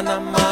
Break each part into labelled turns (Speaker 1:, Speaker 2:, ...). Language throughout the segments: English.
Speaker 1: Panama.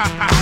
Speaker 1: ha ha ha.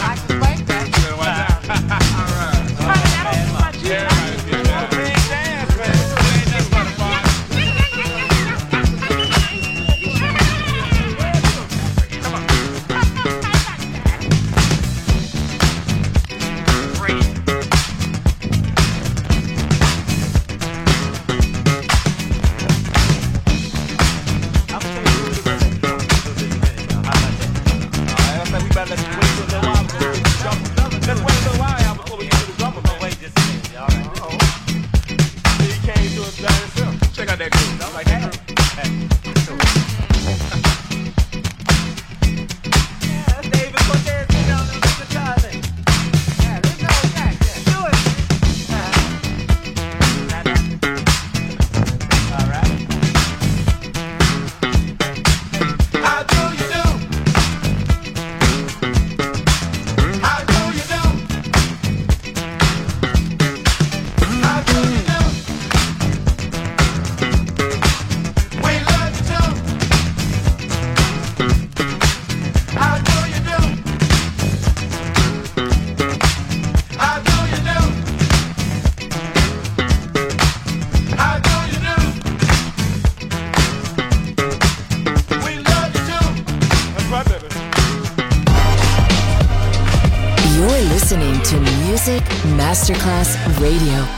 Speaker 1: Radio.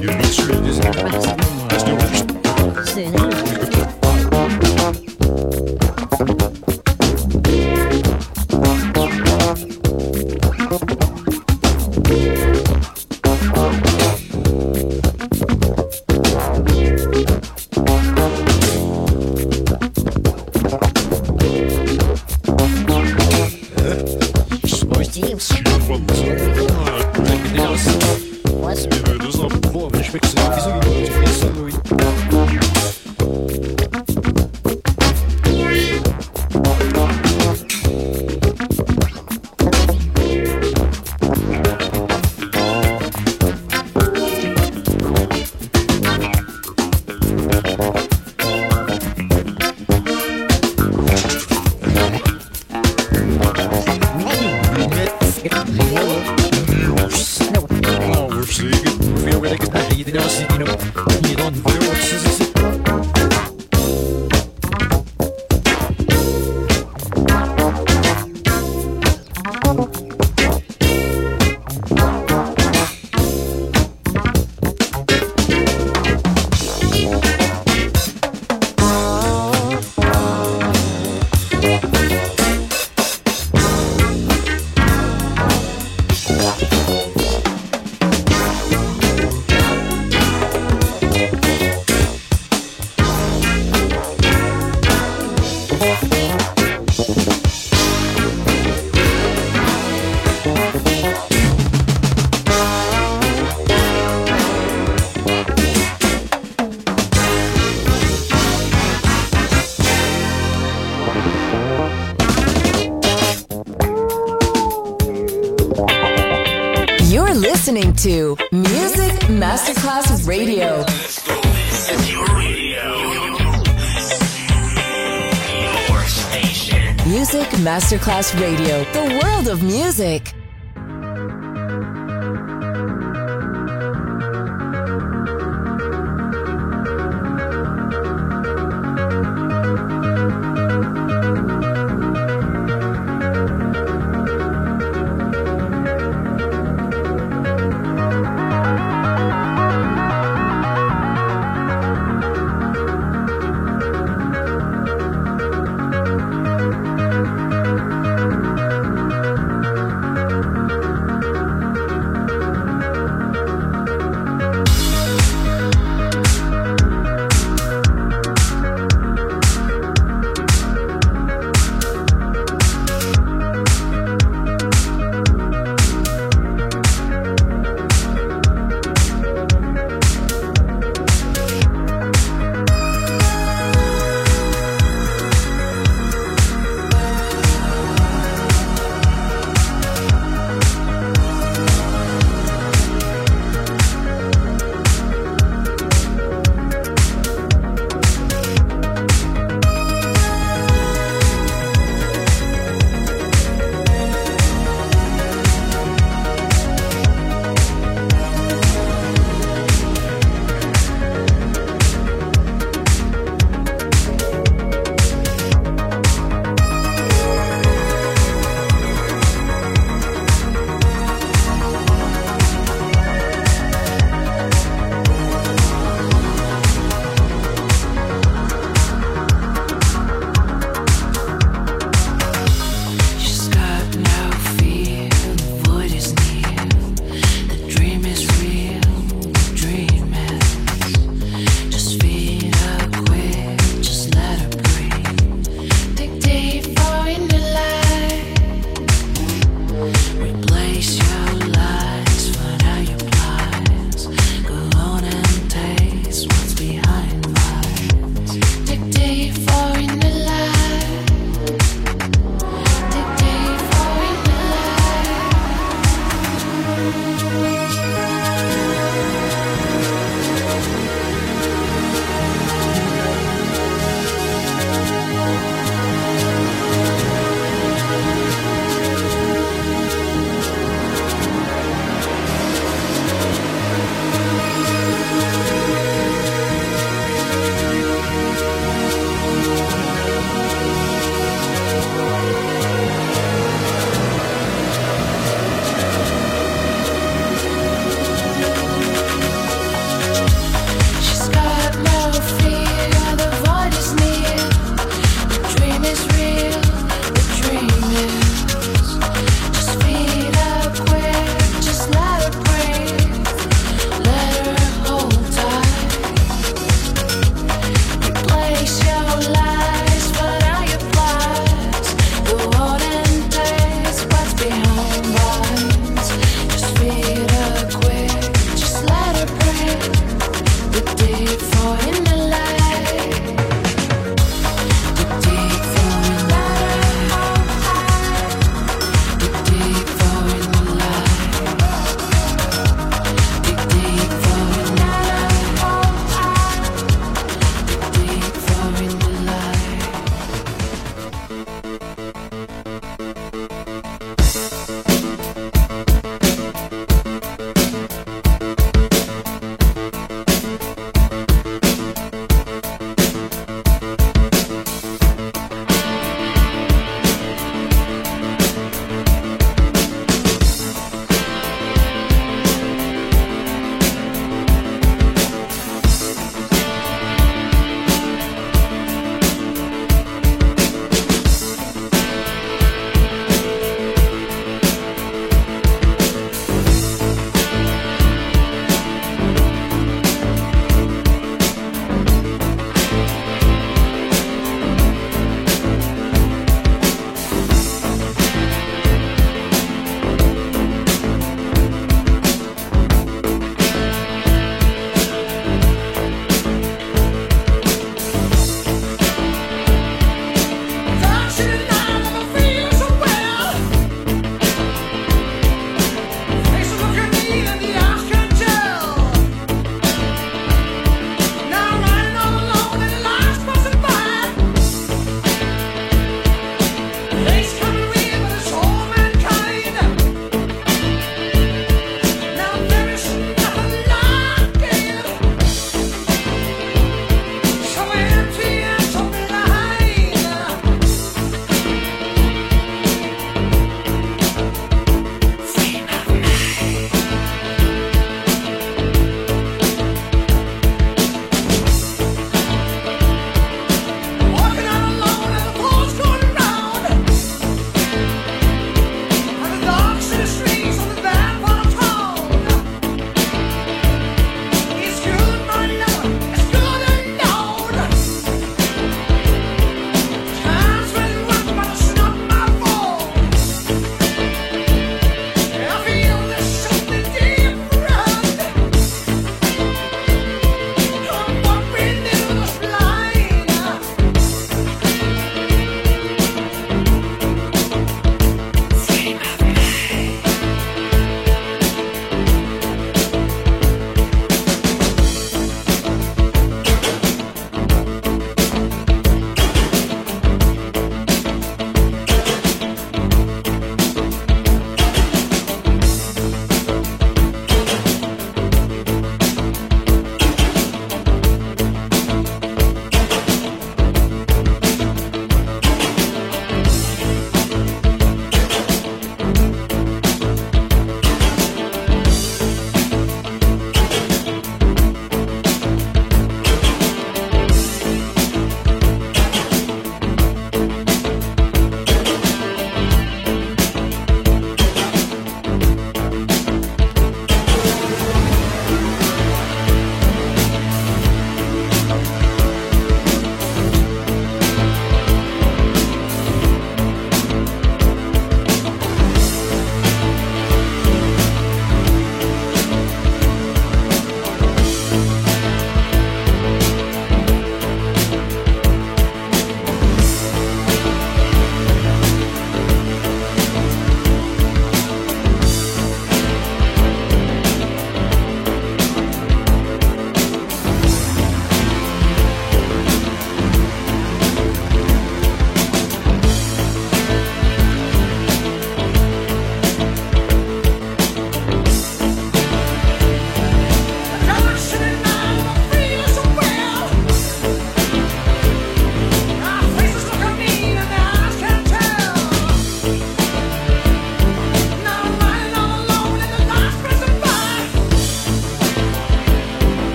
Speaker 1: You need
Speaker 2: to Music Masterclass Radio. Music Masterclass Radio, the world of music.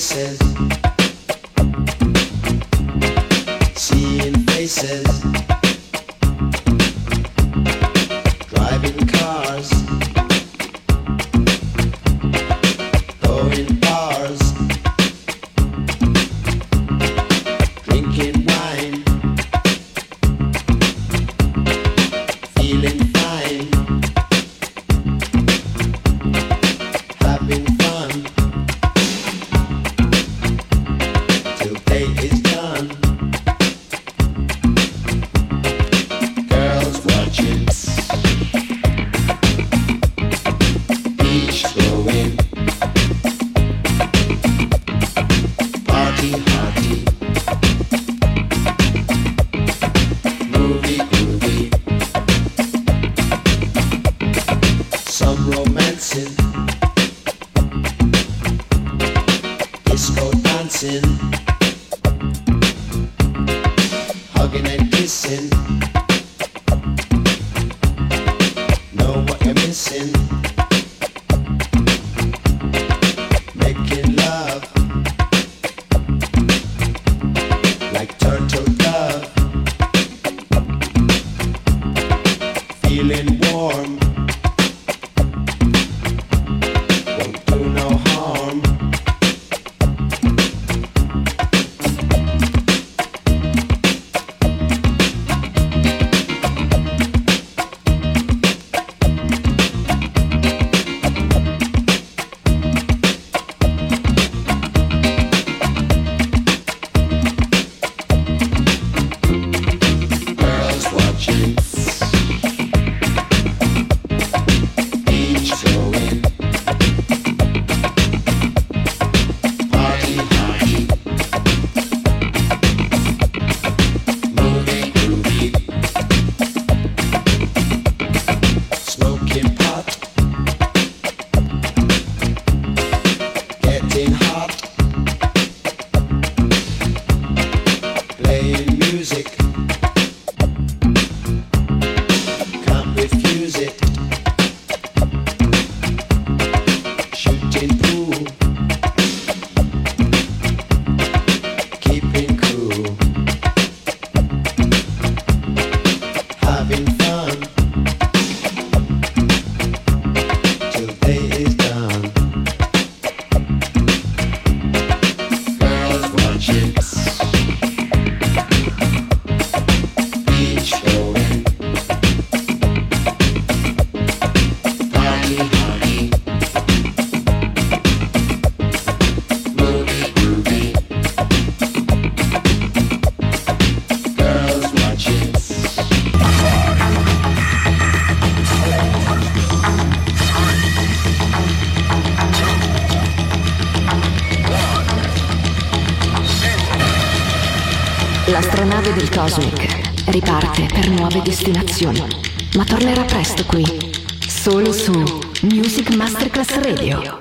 Speaker 1: faces. Riparte per nuove destinazioni, ma tornerà presto qui, solo su Music Masterclass Radio.